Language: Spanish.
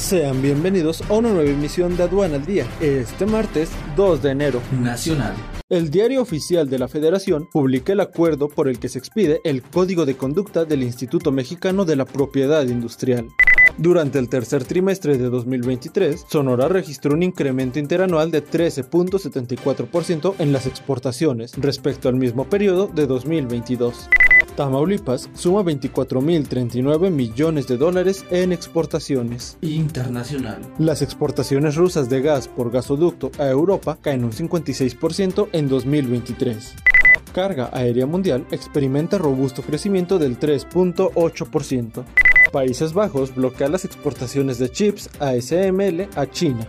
Sean bienvenidos a una nueva emisión de Aduana al Día, este martes 2 de enero. Nacional. El diario oficial de la Federación publica el acuerdo por el que se expide el Código de Conducta del Instituto Mexicano de la Propiedad Industrial. Durante el tercer trimestre de 2023, Sonora registró un incremento interanual de 13.74% en las exportaciones respecto al mismo periodo de 2022. Tamaulipas suma 24.039 millones de dólares en exportaciones. Internacional. Las exportaciones rusas de gas por gasoducto a Europa caen un 56% en 2023. Carga aérea mundial experimenta robusto crecimiento del 3.8%. Países Bajos bloquea las exportaciones de chips ASML a China.